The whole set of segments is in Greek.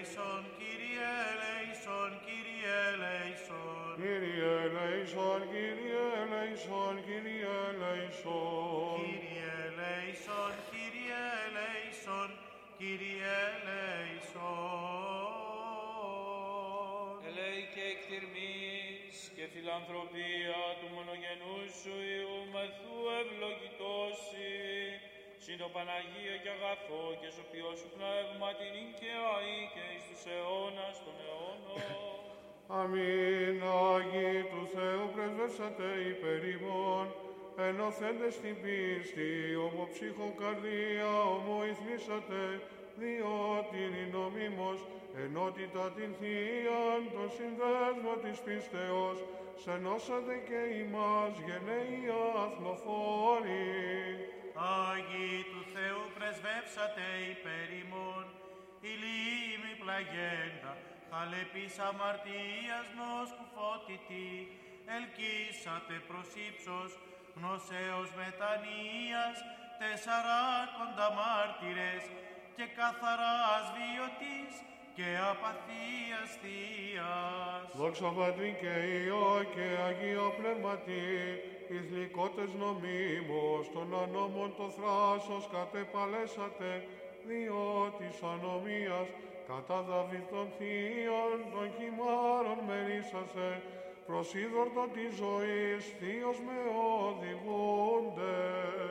ελέησον, Κύριε ελέησον, Κύριε ελέησον. Κύριε ελέησον, Κύριε ελέησον, Κύριε ελέησον. Κύριε ελέησον, Κύριε ελέησον, Κύριε ελέησον. Ελέη και εκτιρμής και φιλανθρωπία του μονογενού σου Υιού μεθού ευλογητώσει, συν το Παναγία και αγαθό και σωπιό σου πνεύμα την και αή και εις τους αιώνας των αιώνων. Αμήν, Άγιοι του Θεού πρεσβεύσατε υπέρ ημών, ενωθέντες στην πίστη, ομοψύχων καρδία ομοηθμίσατε, διότι είναι νομίμως ενότητα την Θείαν, το συνδέσμο της πίστεως, σενώσατε και ημάς γενναίοι αθλοφόροι. Άγιοι του Θεού πρεσβεύσατε υπέρ ημών, η λίμνη πλαγέντα, χαλεπής αμαρτίας νος κουφότητη, ελκύσατε προς ύψος, γνωσέως μετανοίας, τεσσαράκοντα μάρτυρες και καθαράς βιωτής και απαθίας θείας. Δόξα Πατρί και Υιό και Αγίο Πνεύματι, εις λυκότες νομίμως, των ανώμων το θράσος κατεπαλέσατε, διότι ανομίας κατά Δαβίδ των θείων των χυμάρων μερίσασε, προς είδωρτο της ζωής θείος με οδηγούνται.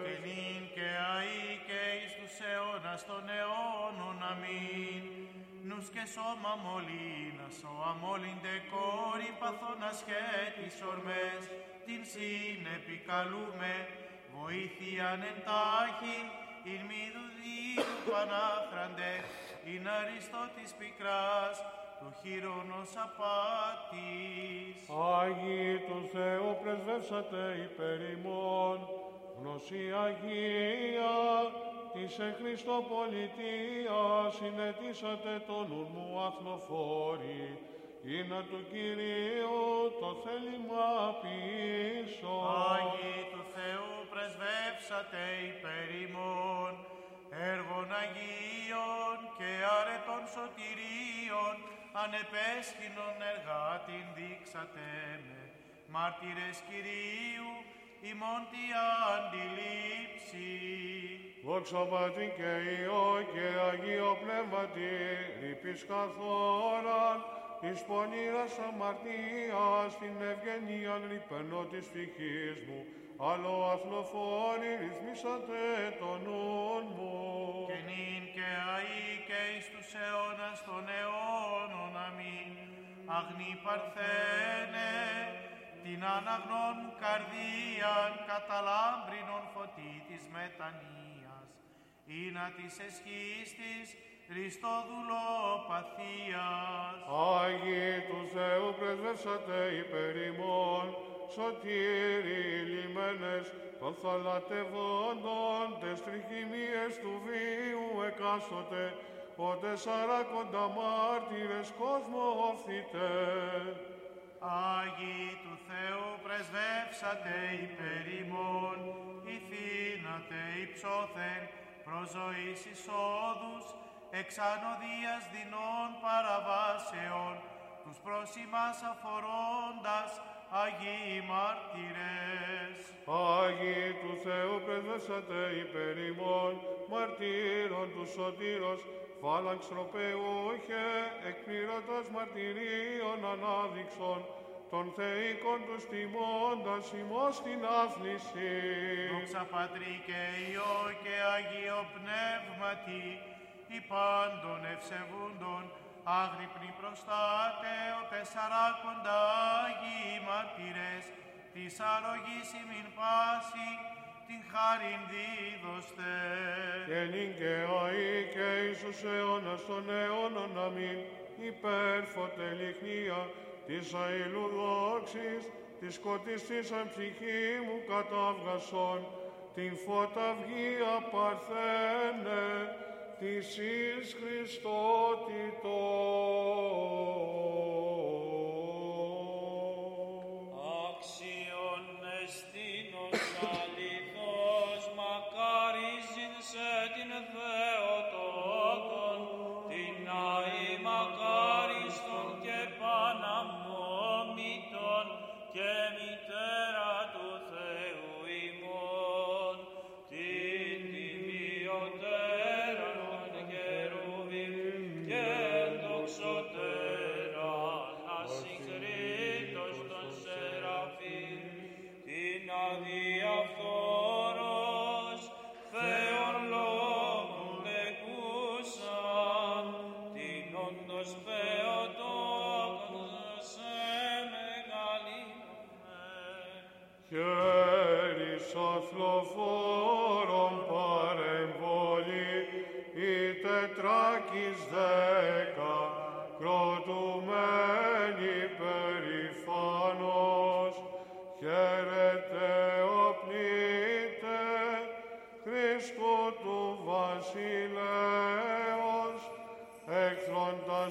Και νυν και αεί και εις τους αιώνας των αιώνων αμήν. Νους και σώμα μολύνας, ο αμόλυντε κόρη παθών ασχέτης ορμές, την συνεπικαλούμε, βοήθειαν εντάχει, ειν μη δουδίου πανάχραντε, ειν αριστό της πικράς, του χειρονός απάτης. Άγιοι τους Θεού πρεσβεύσατε υπέρ ημών, γνωσή Αγία, της εν Χριστώ πολιτείας συνετήσατε τον νου μου αθλοφόρη, είναι του Κυρίου το θέλημα πίσω. Άγιοι του Θεού πρεσβεύσατε υπέρ ημών, έργων Αγίων και αρετών σωτηρίων, ανεπέσχυνον εργάτην δείξατε με, μάρτυρες Κυρίου, ημών τη αντιλήψη. Δόξα Πατρί και Υιό και Αγίο Πνεύματι, ρηπής καθόραν, εις πονήρας αμαρτίας, την ευγενίαν ρηπενό της ψυχής μου, άλλο αθλοφόρη ρυθμίσατε το νουν μου. Και νυν και αεί και εις τους αιώνας των αιώνων αμήν. Αγνή Παρθένε, την αναγνών καρδίαν καταλάμπρινον φωτί της μετανοίας, να της εσχής της Χριστόδουλοπαθίας. Άγιοι τους Θεού πρεσβεύσατε υπέρ ημών, σωτήρι λιμένες των θαλατευόντων, τες τριχημίες του βίου εκάστοτε, ο τεσσαράκοντα μάρτυρες κόσμο οφθείτε. Άγιοι του Θεού πρεσβεύσατε υπέρ ημών, ηθήνατε υψώθεν προς ζωής εισόδους, εξ ανωδίας δεινών παραβάσεων, τους προς ημάς αφορώντας Αγίοι μάρτυρες. Άγιοι του Θεού πρεσβεύσατε υπέρ ημών, μαρτύρων του σωτήρος, φάλαξ τροπεούχε, εκπληρωτός μαρτυρίων ανάδειξον, των θεϊκών τους τιμώντας ημώς την άθληση. Δόξα Πατρί και Υιό και Αγίο Πνεύματι, οι πάντων ευσεβούντων, άγρυπνοι προστάτε, ο τεσσαράκοντα Άγιοι μάρτυρες, της αρρωγής ημιν πάση, την χάριν δίδωστε. Και νυν και αεί και εις τους αιώνας των αιώνων αμήν, υπέρφωτε λιχνία της αηλού δόξης, της σκοτιστήσαν ψυχή μου κατάβγασον, την φωταυγία παρθένε, της εις Χριστότητος. Άξιον εστίνος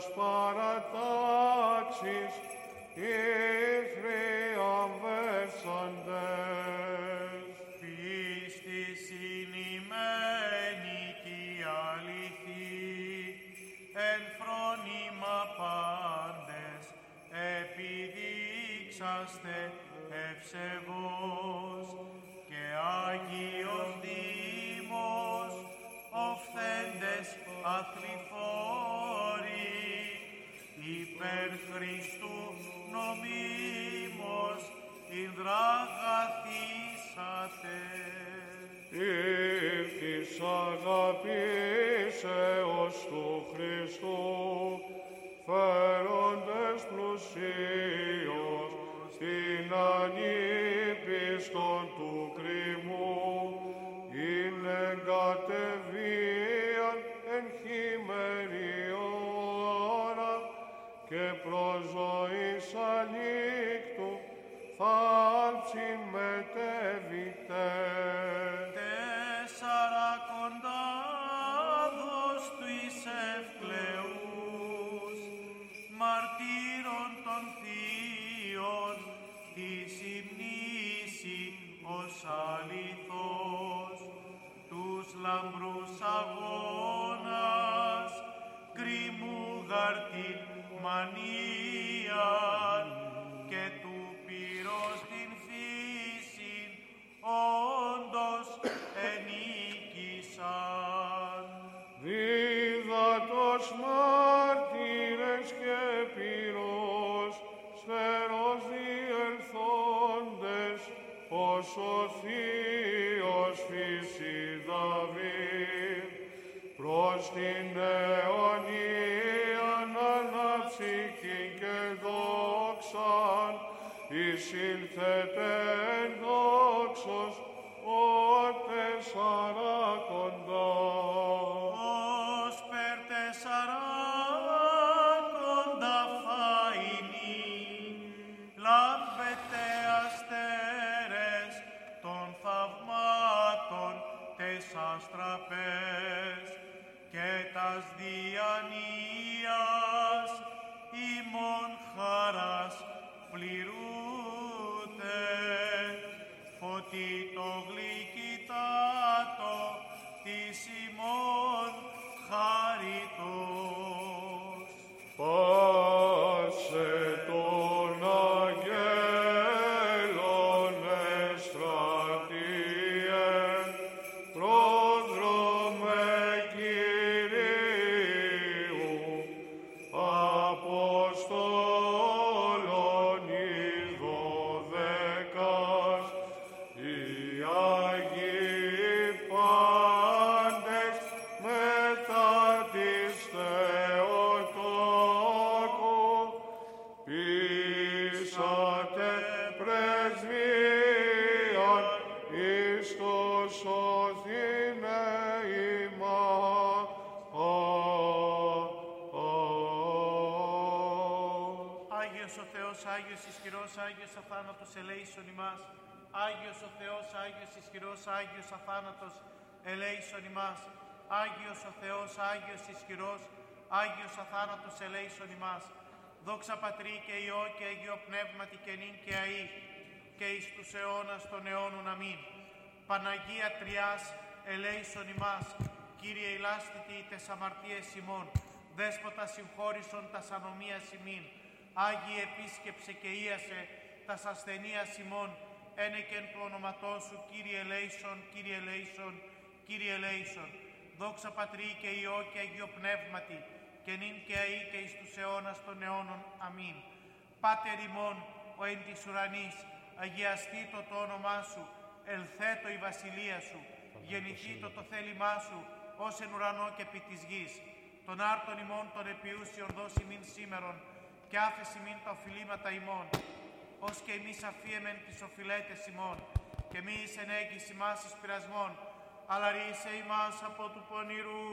εχθρόντας παρατάξεις, θριαμβεύσαντες. Πίστη συνημένη και αληθή, εν φρόνημα πάντες, επιδείξαστε ευσεβώς Χριστού νομίμως υνδραγαθήσατε. Ήρθης αγαπήσεως του Χριστού, φέροντες πλουσίως την ανήπιστον του κρυμμού, είναι κατεβίαν και προς ζωής ανήκτου θάλψην μετέβητε. Τέσσαρα κοντάδος του ευκλεούς, μαρτύρων των θείων, της υμνήσι ως αληθώς, τους λαμπρούς αγώνας, γαρτιν μανίαν και του πυρός την φύση όντως ενίκησαν. Δίδατος μάρτυρες και πυρός, σφαίρος διελθόντες, ως ο θείος φύση Δαβίδ, προς την αιωνίαν δόξαν, εισήλθετε εν δόξος, ο τεσσαράκοντα. Άγιος ισχυρός, Άγιος αθάνατος ελέησον ημάς. Άγιος ο Θεός, Άγιος ισχυρός, Άγιος αθάνατος ελέησον ημάς. Άγιος ο Θεός, Άγιος ισχυρός, Άγιος αθάνατος ελέησον ημάς. Δόξα Πατρί και Υιό και Αγίο Πνεύματι και νυν και αΐ και εις τους αιώνας των αιώνων αμήν. Παναγία Τριάς ελέησον ημάς. Κύριε ηλάστητη τες αμαρτίες ημών. Δέσποτα συγχώρησον τας ανομίας ημίν. Άγιε επίσκεψε και ίασε τας ασθενείας ημών. Ένεκεν του ονοματός σου, Κύριε ελέησον, Κύριε ελέησον, Κύριε ελέησον. Δόξα Πατρί και Υιό και Αγίο Πνεύματι, και νυν και αεί και εις τους αιώνας των αιώνων. Αμήν. Πάτερ ημών, ο εν της ουρανής, αγιαστήτω το όνομά σου, ελθέτω η βασιλεία σου, γεννηθήτω το θέλημά σου, ως εν ουρανό και επί της γης. Τον άρτον ημών των επιούσιων δώσει μην σήμερον, και άφεση μην τα οφειλήματα ημών. ως και εμείς αφίεμεν τις οφειλέτες ημών, και μη εις ενέγγιση μας εις πειρασμών, αλλά ρίσε ημάς από του πονηρού.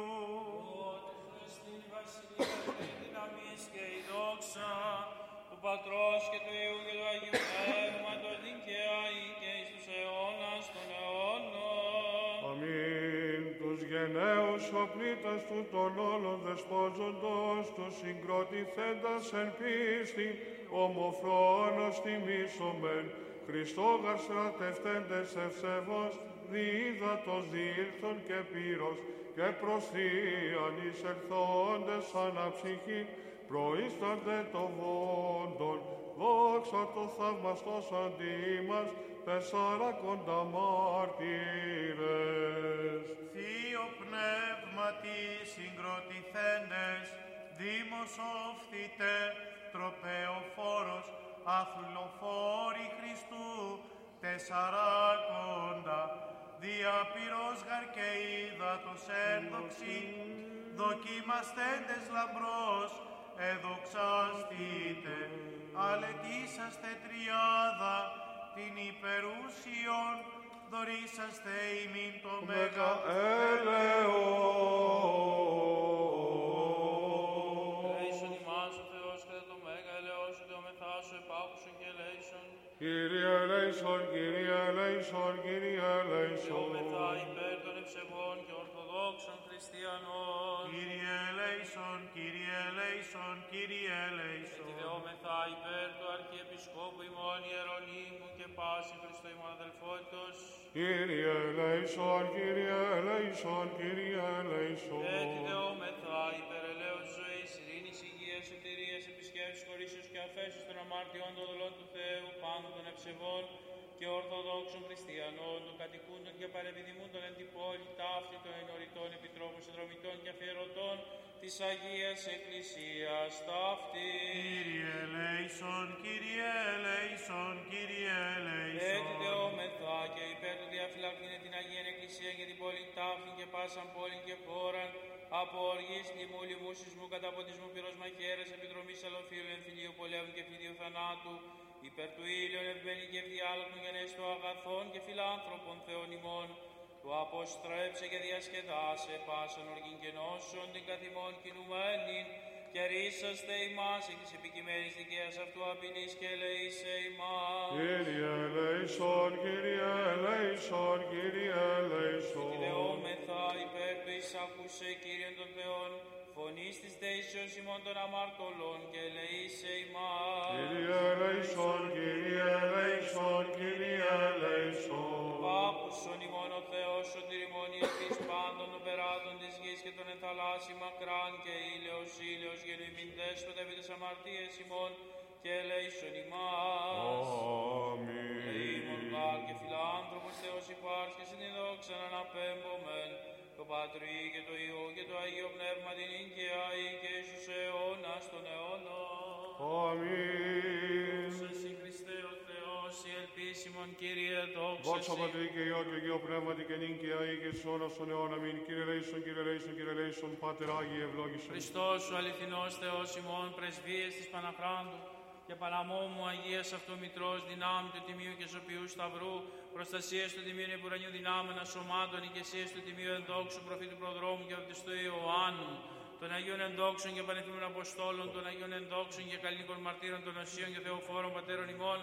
Στην βασιλεία και η δύναμις και η δόξα του Πατρός και του Υιού και του Αγίου Πνεύματος δικαία ή και εις Τους γενναίους οπλίτας του των όλων δεσπόζοντος, τους συγκροτηθέντας εν πίστη, ομοφρόνος τιμήσομεν, Χριστόγαρ στρατευτέντες ευσεβώς, διείδατος διήλθον και πύρος, και προς θείαν εισελθόντες αναψυχή, προείστανται το βόντον, δόξα το θαυμαστός αντί μας, τεσσάρακοντα μάρτυρες. Θείο πνεύματι συγκροτηθέντες, Δήμος οφθήτε, τροπεοφόρος, αθουλοφόροι Χριστού, τεσσαράκοντα, διαπυρός γαρ και ύδατος ένδοξη, δοκιμαστέντες λαμπρός, εδοξαστείτε, αλετήσαστε τριάδα, την υπερούσιον, δωρήσαστε ημίν το μέγα Ελέησον Κύριε ελέησον, Κύριε ελέησον, Κύριε ελέησον. Δεόμεθα υπέρ των ευσεβών και ορθοδόξων χριστιανών. Κύριε ελέησον, Κύριε ελέησον, Κύριε ελέησον. Δεόμεθα υπέρ του Αρχιεπισκόπου ημών Ιερονίμου και πάση Χριστό ημών αδελφότητος. Κύριε ελέησον, Κύριε ελέησον, Κύριε ελέησον. Έτσι δεόμεθα υπέρ ελέος ζωής, ειρήνης, υγείας, σωτηρίας, επισκέψης, χωρίσεως και αφέσεως των αμαρτιών των δολών του Θεού, πάντων των ευσεβών και ορθοδόξων χριστιανών, των κατοικούντων και παρεπιδημούντων εν την πόλη, ταύτη των ενωρητών επιτρόπων, συνδρομητών και αφιερωτών της Αγίας Εκκλησίας ταύτη. Κύριε ελέησον, Κύριε ελέησον, Κύριε Έτσι ελέησον. δεόμεθα και υπέρ του διαφυλακτήνε την Αγία Εκκλησία και την πόλη τάφη και πάσαν πόλη και χώραν από οργής, λοιμού, λοιμού, σεισμού, καταποντισμού, πυρός μαχαίρες, επιδρομής αλοφύλου, εμφυλίου, πολέμου και φιδίου θανάτου, υπέρ του ήλιον ευμένη και ευδιάλωτων γενέστο αγαθών και φιλάνθρωπων θεών ημών, του αποστρέψε και διασκεδάσε πάσαν οργήν και νόσων την καθημών κινουμένην, και ρίσαστε ημάς εκ της επικειμένης δικαίας αυτού απειλής και ελεήσε ημάς. Κύριε ελέησον, Κύριε ελέησον, Κύριε ελέησον. Ιδεόμεθα υπέρ του εισάκουσε Κύριον των Θεών, φωνής της δεήσεως ημών των αμαρτωλών και ελεήσε ημάς. Κύριε ελέησον, Κύριε ελέησον, Κύριε ελέησον. Πάπουσον ημών ο Θεός σωτηριμών ιερής πάντων των περάτων της γης και των ενθαλάσσι μακράν και ήλαιος ήλαιος γεννημήν δέσποτα επί τις αμαρτίες ημών και ελέησον ημάς. Αμήν. Ελεήμων γάρ και φιλάνθρωπος Θεός υπάρχεις και στην δόξα να αναπέμπομεν το Πατρί και το Υιό και το Αγίο Πνεύμα την οικαία ή και εις τους αιώνας των αιώνων. Αμήν. Θεός, η ελπίσιμον Κύριε δόξα Δόξα σοι. Πατρί και Υιό και Αγίο Πνεύματι και νυν και αεί και στους αιώνας των αιώνων. Αμήν. Κύριε ελέησον, Κύριε ελέησον, Κύριε ελέησον, Πάτερ Άγιε ευλόγησον. Χριστός ο αληθινός Θεός ημών, πρεσβείες της Παναχράντου και Παναμόμου Αγίας Αυτομητρός, δυνάμει του Τιμίου και Σωπιού Σταυρού, προστασίες του Τιμίου Επουρανιού δυνάμενα σωμάτων, ηγεσίες του Τιμίου Ενδόξου Προφήτου Προδρόμου και Βαπτιστού Ιωάννου, των Αγίων Ενδόξων και Πανεθνίων Αποστόλων, των Αγίων Ενδόξων και Καλλίκων Μαρτύρων των Οσίων και Θεοφόρων Πατέρων ημών,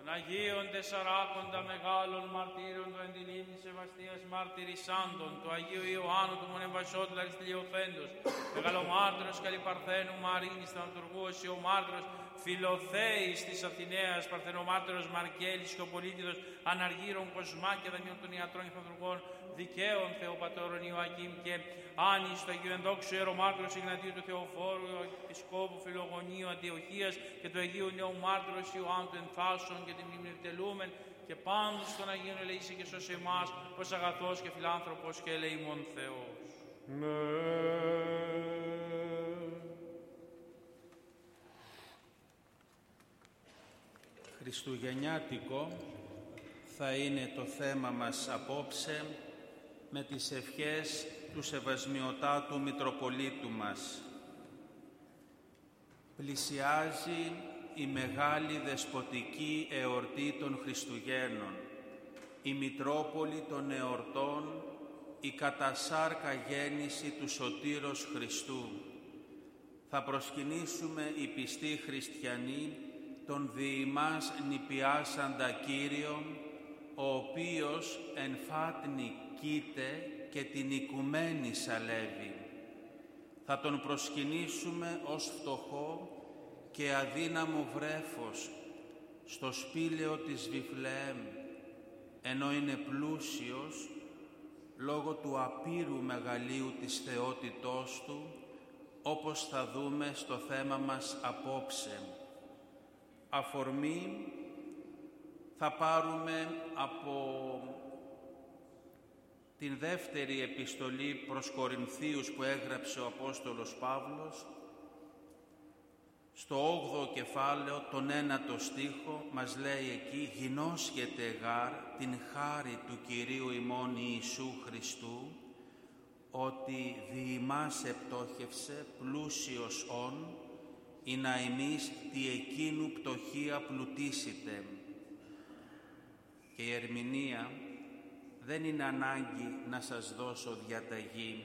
των Αγίων Τεσσαράκοντα Μεγάλων Μαρτύρων του Εντιλήμνη Σεβαστίας Μαρτυρισάντων, του Αγίου Ιωάννου του Μονεμβασιώτου Αριστηλιοθέντος, Μεγαλομάρτυρος Καλυπαρθένου Μαρίνης Θανατουργού Οσιομάρτυρος Φιλοθέης της Αθηναίας, Παρθενομάρτυρος Μαρκέλης και ο Πολίτιδος Αναργύρων Κοσμά και Δανείων των Ιατρών και Θανατουργών Δικαίων Θεοπατώρων Ιωακήμ και Άνης του Αγίου Ενδόξου Ιερομάρτυρος Ιγνατίου του Θεοφόρου, Επισκόπου Φιλογονίου Αντιοχίας και του Αγίου Νέου Μάρτυρος Ιωάννου του Ενθάσεων και την μνήμη τελούμεν και πάντως των Αγίων ελεήσε και σώσε εμάς ως αγαθός και φιλάνθρωπος και ελεημόν Θεός. Ναι. Χριστουγεννιάτικο θα είναι το θέμα μας απόψε με τις ευχές του Σεβασμιωτάτου Μητροπολίτου μας. Πλησιάζει η μεγάλη δεσποτική εορτή των Χριστουγέννων, η Μητρόπολη των εορτών, η κατασάρκα γέννηση του Σωτήρος Χριστού. Θα προσκυνήσουμε οι πιστοί χριστιανοί τον διημάς νηπιάσαντα Κύριον, ο οποίος εν φάτνη κοίται και την οικουμένη σαλεύει. Θα τον προσκυνήσουμε ως φτωχό και αδύναμο βρέφος στο σπήλαιο της Βιφλεέμ, ενώ είναι πλούσιος λόγω του απείρου μεγαλείου της θεότητός του, όπως θα δούμε στο θέμα μας απόψε. Αφορμή θα πάρουμε από την δεύτερη επιστολή προς Κορινθίους που έγραψε ο Απόστολος Παύλος, στο 8ο κεφάλαιο, τον ένατο στίχο, μας λέει εκεί «Γινώσχεται γάρ την χάρη του Κυρίου ημών Ιησού Χριστού, ότι δι' ημάς επτόχευσε πλούσιος όν, ή να εμείς τι εκείνου πτωχία πλουτίσιτε». Και η ερμηνεία δεν είναι ανάγκη να σας δώσω διαταγή,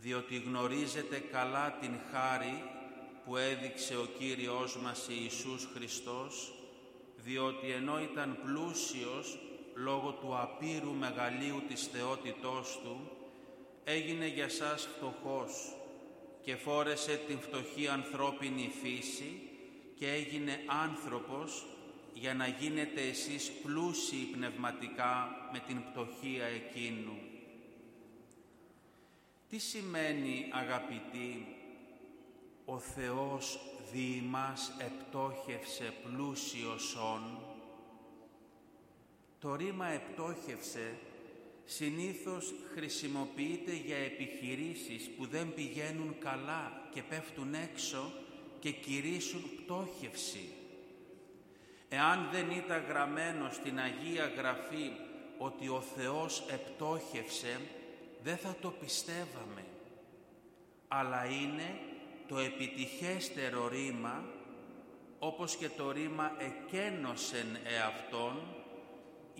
διότι γνωρίζετε καλά την χάρη που έδειξε ο Κύριος μας Ιησούς Χριστός, διότι ενώ ήταν πλούσιος λόγω του απείρου μεγαλείου της θεότητός Του, έγινε για σας φτωχός και φόρεσε την φτωχή ανθρώπινη φύση και έγινε άνθρωπος για να γίνετε εσείς πλούσιοι πνευματικά με την πτωχία εκείνου. Τι σημαίνει αγαπητοί ο Θεός δι' μας επτόχευσε πλούσιος όν. Το ρήμα επτόχευσε συνήθως χρησιμοποιείται για επιχειρήσεις που δεν πηγαίνουν καλά και πέφτουν έξω και κηρύσουν πτώχευση. Εάν δεν ήταν γραμμένο στην Αγία Γραφή ότι ο Θεός επτόχευσε, δεν θα το πιστεύαμε. Αλλά είναι το επιτυχέστερο ρήμα, όπως και το ρήμα «εκένωσεν εαυτόν»,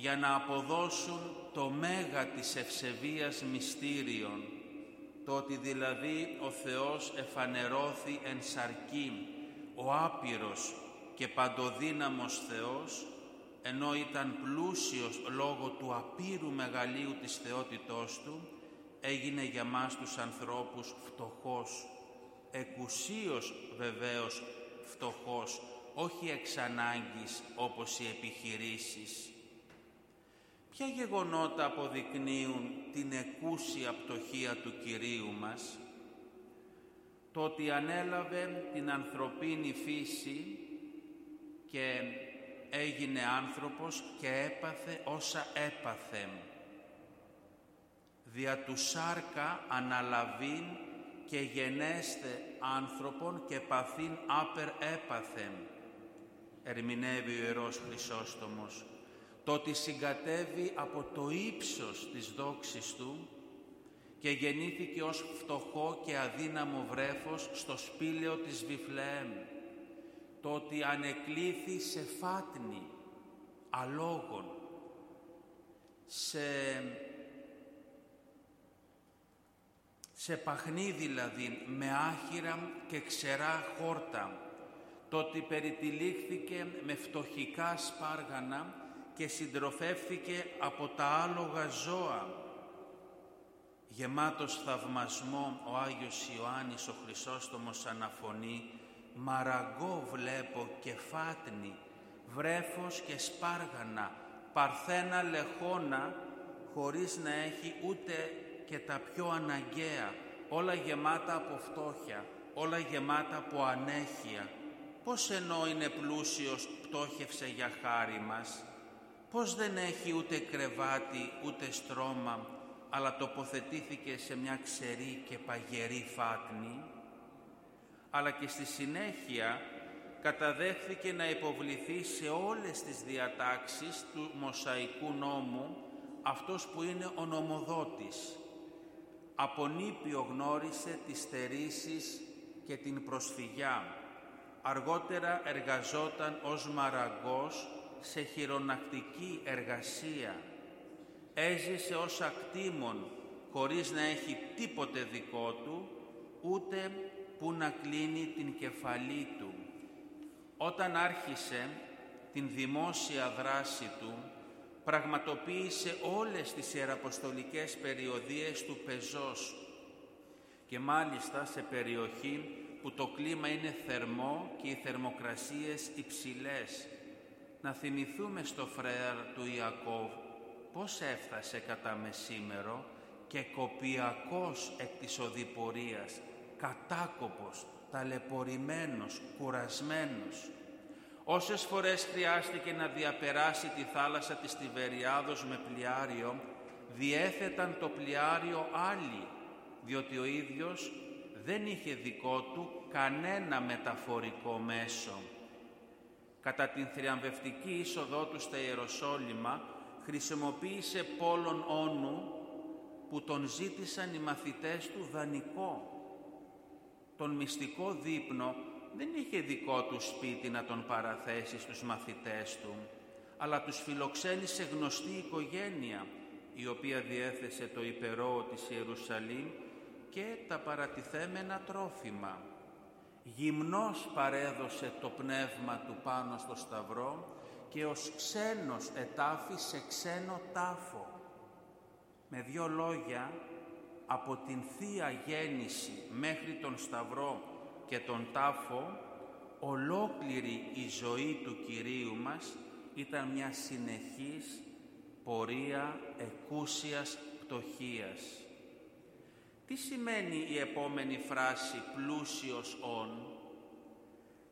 για να αποδώσουν το μέγα της ευσεβίας μυστήριον, το ότι δηλαδή ο Θεός εφανερώθη εν σαρκή, ο άπειρος και παντοδύναμος Θεός, ενώ ήταν πλούσιος λόγω του απείρου μεγαλείου της θεότητός Του, έγινε για μας τους ανθρώπους φτωχός, εκουσίως βεβαίως φτωχός, όχι εξ ανάγκης όπως οι επιχειρήσεις. Ποια γεγονότα αποδεικνύουν την εκούσια πτωχία του Κυρίου μας, το ότι ανέλαβε την ανθρωπίνη φύση και έγινε άνθρωπος και έπαθε όσα έπαθε. Δια του σάρκα αναλαβήν και γενέστε άνθρωπον και παθήν άπερ έπαθεν. Ερμηνεύει ο Ιερός Χρυσόστομος. Το ότι συγκατεύει από το ύψος της δόξης Του και γεννήθηκε ως φτωχό και αδύναμο βρέφος στο σπήλαιο της Βιφλεέμ. Το ότι ανεκλήθη σε φάτνη αλόγων, σε σε παχνί δηλαδή με άχυρα και ξερά χόρτα, το ότι περιτυλίχθηκε με φτωχικά σπάργανα και συντροφεύθηκε από τα άλογα ζώα. Γεμάτος θαυμασμό ο Άγιος Ιωάννης ο Χρυσόστομος αναφωνεί «Μαραγκό βλέπω και φάτνη, βρέφος και σπάργανα, παρθένα λεχόνα, χωρίς να έχει ούτε και τα πιο αναγκαία, όλα γεμάτα από φτώχεια, όλα γεμάτα από ανέχεια. Πώς ενώ είναι πλούσιος πτώχευσε για χάρη μας, πώς δεν έχει ούτε κρεβάτι ούτε στρώμα, αλλά τοποθετήθηκε σε μια ξερή και παγερή φάτνη, αλλά και στη συνέχεια καταδέχθηκε να υποβληθεί σε όλες τις διατάξεις του Μοσαϊκού νόμου αυτός που είναι ο νομοδότης, από νήπιο γνώρισε τις στερήσεις και την προσφυγιά. Αργότερα εργαζόταν ως μαραγκός σε χειρονακτική εργασία. Έζησε ως ακτήμον χωρίς να έχει τίποτε δικό του, ούτε που να κλείνει την κεφαλή του. Όταν άρχισε την δημόσια δράση του, πραγματοποίησε όλες τις ιεραποστολικές περιοδίες του πεζός και μάλιστα σε περιοχή που το κλίμα είναι θερμό και οι θερμοκρασίες υψηλές. Να θυμηθούμε στο φρέαρ του Ιακώβ πώς έφτασε κατά μεσήμερο και κοπιακός εκ της οδηπορίας, κατάκοπος, ταλαιπωρημένος, κουρασμένος. Όσες φορές χρειάστηκε να διαπεράσει τη θάλασσα της Τιβεριάδος με πλοιάριο, διέθεταν το πλοιάριο άλλοι, διότι ο ίδιος δεν είχε δικό του κανένα μεταφορικό μέσο. Κατά την θριαμβευτική είσοδό τους στα Ιεροσόλυμα, χρησιμοποίησε πόλων όνου που τον ζήτησαν οι μαθητές του δανεικό. Τον μυστικό δείπνο δεν είχε δικό του σπίτι να τον παραθέσει στους μαθητές του, αλλά τους φιλοξένησε γνωστή οικογένεια, η οποία διέθεσε το υπερό της Ιερουσαλήμ και τα παρατηθέμενα τρόφιμα. Γυμνός παρέδωσε το πνεύμα του πάνω στο σταυρό και ως ξένος ετάφη σε ξένο τάφο. Με δύο λόγια, από την Θεία Γέννηση μέχρι τον Σταυρό και τον Τάφο, ολόκληρη η ζωή του Κυρίου μας ήταν μια συνεχής πορεία εκούσιας πτωχίας. Τι σημαίνει η επόμενη φράση «πλούσιος όν»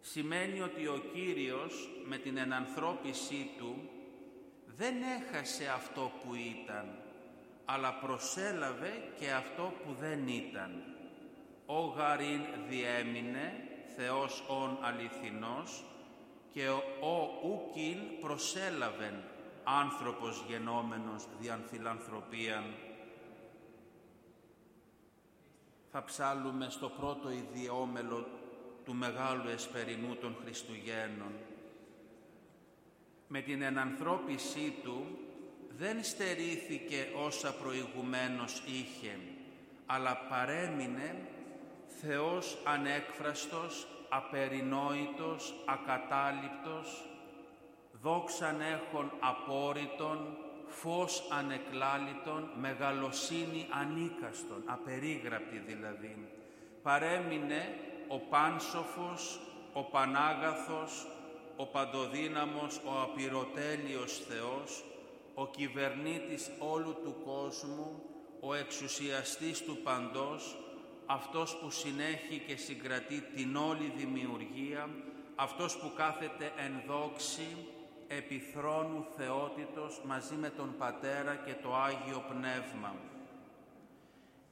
σημαίνει ότι ο Κύριος με την ενανθρώπισή Του δεν έχασε αυτό που ήταν, αλλά προσέλαβε και αυτό που δεν ήταν. Ο γαρίν διέμεινε, Θεός ον αληθινός, και ο ουκίν προσέλαβεν, άνθρωπος γενόμενος διαν Θα ψάλουμε στο πρώτο ιδιόμελο του Μεγάλου Εσπερινού των Χριστουγέννων. Με την ενανθρώπισή Του δεν στερήθηκε όσα προηγουμένως είχε, αλλά παρέμεινε Θεός ανέκφραστος, απερινόητος, ακατάληπτος, δόξαν έχων απόρριτον, φως ανεκλάλητον, μεγαλοσύνη ανίκαστον, απερίγραπτη δηλαδή. Παρέμεινε ο πάνσοφος, ο πανάγαθος, ο παντοδύναμος, ο απειροτέλειος Θεός, ο κυβερνήτης όλου του κόσμου, ο εξουσιαστής του παντός, αυτός που συνέχει και συγκρατεί την όλη δημιουργία, αυτός που κάθεται εν δόξη, επιθρόνου θεότητος μαζί με τον Πατέρα και το Άγιο Πνεύμα.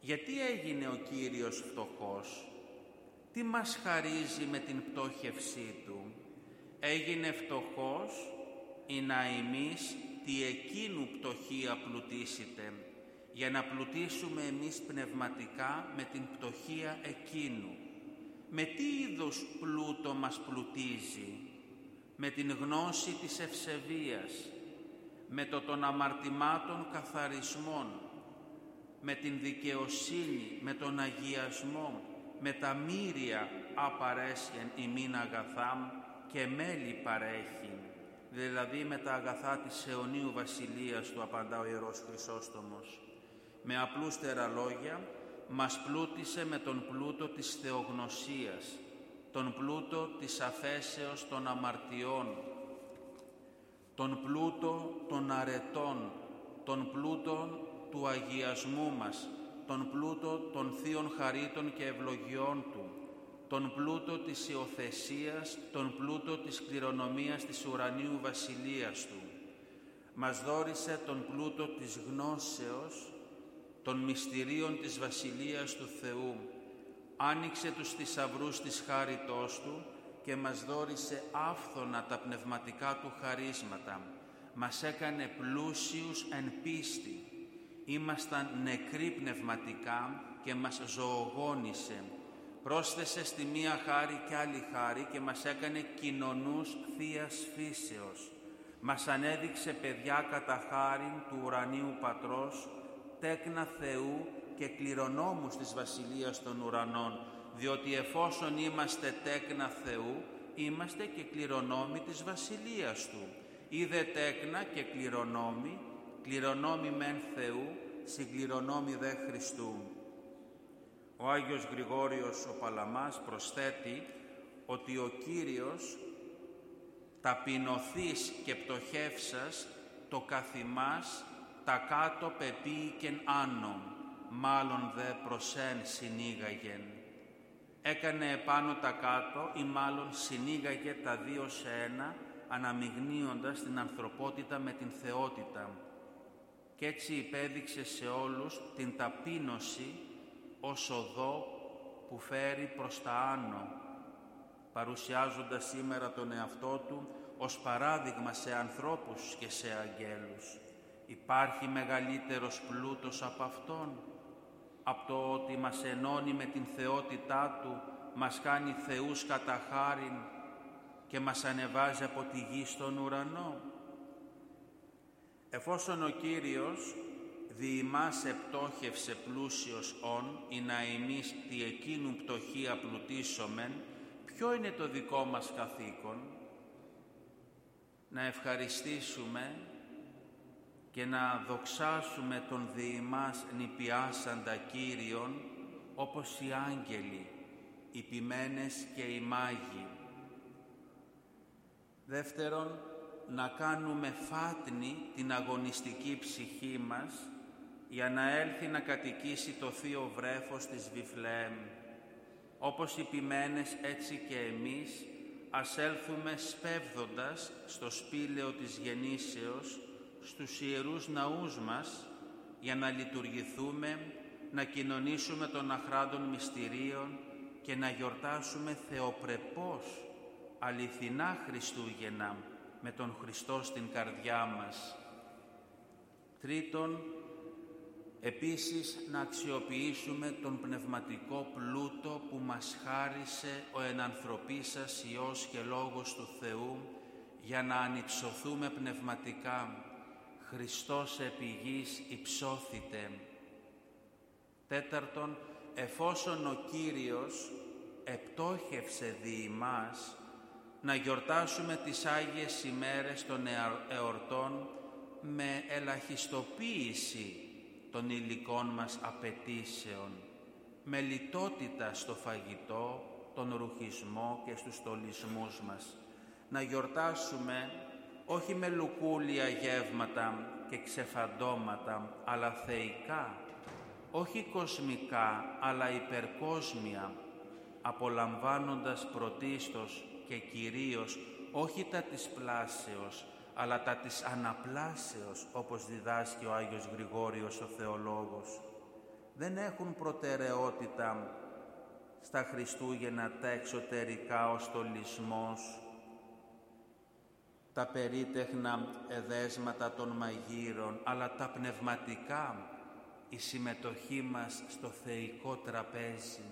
Γιατί έγινε ο Κύριος φτωχός, τι μας χαρίζει με την πτώχευσή Του; Έγινε φτωχός ή να εμείς τι εκείνου πτωχία πλουτίσετε, για να πλουτίσουμε εμείς πνευματικά με την πτωχία εκείνου. Με τι είδος πλούτο μας πλουτίζει, με την γνώση της ευσεβίας, με το των αμαρτημάτων καθαρισμών, με την δικαιοσύνη, με τον αγιασμό, με τα μύρια απαρέσχεν ημίν αγαθάμ και μέλη παρέχει, δηλαδή με τα αγαθά της αιωνίου βασιλείας του απαντά ο Ιερός Χρυσόστομος. Με απλούστερα λόγια, μας πλούτησε με τον πλούτο της θεογνωσίας, τον πλούτο της αφέσεως των αμαρτιών, τον πλούτο των αρετών, τον πλούτο του αγιασμού μας, τον πλούτο των θείων χαρίτων και ευλογιών Του, τον πλούτο της υιοθεσίας, τον πλούτο της κληρονομίας της ουρανίου βασιλείας Του. Μας δόρισε τον πλούτο της γνώσεως, των μυστηρίων της βασιλείας του Θεού, άνοιξε τους θησαυρούς της χάριτός Του και μας δόρισε άφθονα τα πνευματικά Του χαρίσματα, μας έκανε πλούσιους εν πίστη, ήμασταν νεκροί πνευματικά και μας ζωογόνησε, πρόσθεσε στη μία χάρη και άλλη χάρη και μας έκανε κοινωνούς Θείας Φύσεως. Μας ανέδειξε παιδιά κατά χάριν του ουρανίου Πατρός, τέκνα Θεού και κληρονόμους της Βασιλείας των Ουρανών, διότι εφόσον είμαστε τέκνα Θεού, είμαστε και κληρονόμοι της Βασιλείας Του. Είδε τέκνα και κληρονόμοι, κληρονόμοι μεν Θεού, συγκληρονόμοι δε Χριστού. Ο Άγιος Γρηγόριος ο Παλαμάς προσθέτει ότι ο Κύριος ταπεινωθείς και πτωχεύσας το καθημάς τα κάτω πεποίηκεν άνω, μάλλον δε προσέν συνήγαγεν. Έκανε επάνω τα κάτω ή μάλλον συνήγαγε τα δύο σε ένα, αναμειγνύοντας την ανθρωπότητα με την θεότητα. Κι έτσι υπέδειξε σε όλους την ταπείνωση ως οδό που φέρει προς τα άνω, παρουσιάζοντας σήμερα τον εαυτό του ως παράδειγμα σε ανθρώπους και σε αγγέλους. Υπάρχει μεγαλύτερος πλούτος από Αυτόν, από το ότι μας ενώνει με την θεότητά Του, μας κάνει θεούς κατά χάριν και μας ανεβάζει από τη γη στον ουρανό. Εφόσον ο Κύριος διημάς επτόχευσε πλούσιος όν, ή να εμείς τι εκείνου πτωχή απλουτήσομεν, ποιο είναι το δικό μας καθήκον, να ευχαριστήσουμε και να δοξάσουμε τον διημάς νηπιάσαντα Κύριον, όπως οι άγγελοι, οι ποιμένες και οι μάγοι. Δεύτερον, να κάνουμε φάτνη την αγωνιστική ψυχή μας για να έλθει να κατοικήσει το θείο βρέφος της Βιφλέμ. Όπως οι ποιμένες έτσι και εμείς ας έλθουμε σπέβδοντας στο σπήλαιο της γεννήσεως, στους ιερούς ναούς μας, για να λειτουργηθούμε, να κοινωνήσουμε των αχράντων μυστηρίων και να γιορτάσουμε θεοπρεπώς, αληθινά Χριστούγεννα, με τον Χριστό στην καρδιά μας. Τρίτον, επίσης να αξιοποιήσουμε τον πνευματικό πλούτο που μας χάρισε ο ενανθρωπίσας Υιός και Λόγος του Θεού για να ανυψωθούμε πνευματικά. Χριστός επί γης υψώθητε. Τέταρτον, εφόσον ο Κύριος επτόχευσε δι' μας, να γιορτάσουμε τις Άγιες ημέρες των εορτών με ελαχιστοποίηση των υλικών μας απαιτήσεων, με λιτότητα στο φαγητό, τον ρουχισμό και στους στολισμούς μας. Να γιορτάσουμε όχι με λουκούλια γεύματα και ξεφαντώματα, αλλά θεϊκά, όχι κοσμικά, αλλά υπερκόσμια, απολαμβάνοντας πρωτίστως και κυρίως όχι τα της πλάσεως, αλλά τα της αναπλάσεως, όπως διδάσκει ο Άγιος Γρηγόριος ο Θεολόγος. Δεν έχουν προτεραιότητα στα Χριστούγεννα τα εξωτερικά ο στολισμός, τα περίτεχνα εδέσματα των μαγείρων, αλλά τα πνευματικά, η συμμετοχή μας στο θεϊκό τραπέζι.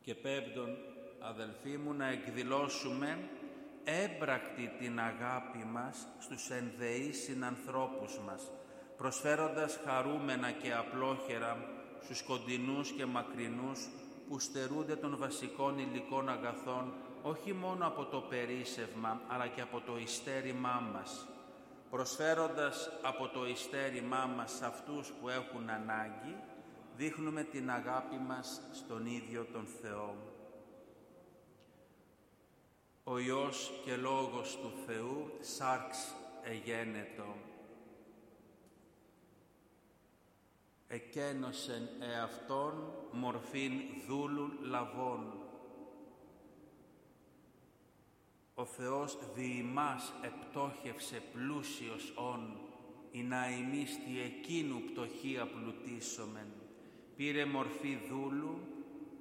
Και πέμπτον, αδελφοί μου, να εκδηλώσουμε έμπρακτη την αγάπη μας στους ενδεείς συνανθρώπους μας, προσφέροντας χαρούμενα και απλόχερα στους κοντινούς και μακρινούς που στερούνται των βασικών υλικών αγαθών όχι μόνο από το περίσευμα αλλά και από το ιστέρημά μας, προσφέροντας από το ιστέρημά μας σε αυτούς που έχουν ανάγκη, δείχνουμε την αγάπη μας στον ίδιο τον Θεό. Ο Υιός και Λόγος του Θεού σάρξ εγένετο. Εκένωσεν εαυτόν μορφήν δούλου λαβών. Ο Θεός διημάς επτόχευσε πλούσιος όν, η να ημίστη εκείνου πτωχή απλουτήσομεν. Πήρε μορφή δούλου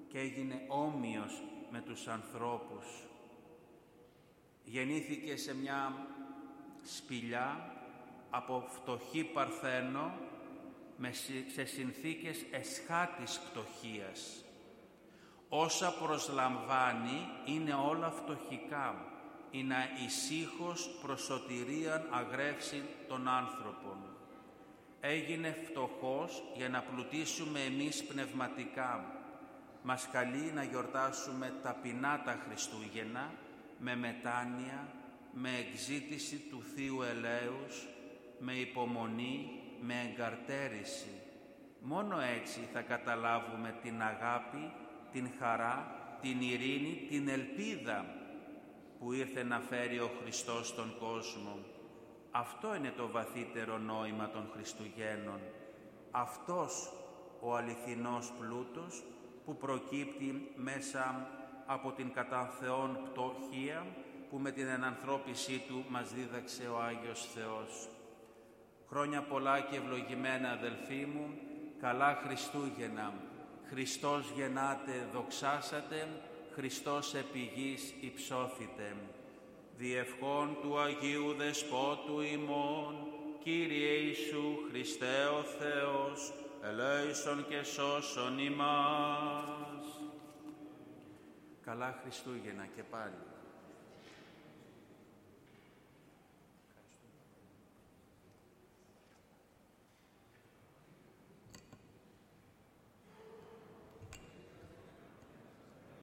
και έγινε όμοιος με τους ανθρώπους γεννήθηκε σε μια σπηλιά από φτωχή παρθένο σε συνθήκες εσχάτης πτωχίας. Όσα προσλαμβάνει είναι όλα φτωχικά, ή να ησύχως προσωτηρίαν αγρεύσει των άνθρωπων. Έγινε φτωχός για να πλουτίσουμε εμείς πνευματικά. Μας καλεί να γιορτάσουμε ταπεινά τα Χριστούγεννα, με μετάνοια, με εξήτηση του Θείου Ελέους, με υπομονή, με εγκαρτέρηση. Μόνο έτσι θα καταλάβουμε την αγάπη, την χαρά, την ειρήνη, την ελπίδα που ήρθε να φέρει ο Χριστός στον κόσμο. Αυτό είναι το βαθύτερο νόημα των Χριστουγέννων. Αυτός ο αληθινός πλούτος που προκύπτει μέσα από την κατά Θεόν πτωχία που με την ενανθρώπισή Του μας δίδαξε ο Άγιος Θεός. Χρόνια πολλά και ευλογημένα αδελφοί μου, καλά Χριστούγεννα. Χριστός γεννάτε, δοξάσατε, Χριστός επί γης υψώθητε. Διευχών του Αγίου Δεσπότου ημών, Κύριε Ιησού Χριστέ ο Θεός, ελέησον και σώσον ημάς. Καλά Χριστούγεννα και πάλι.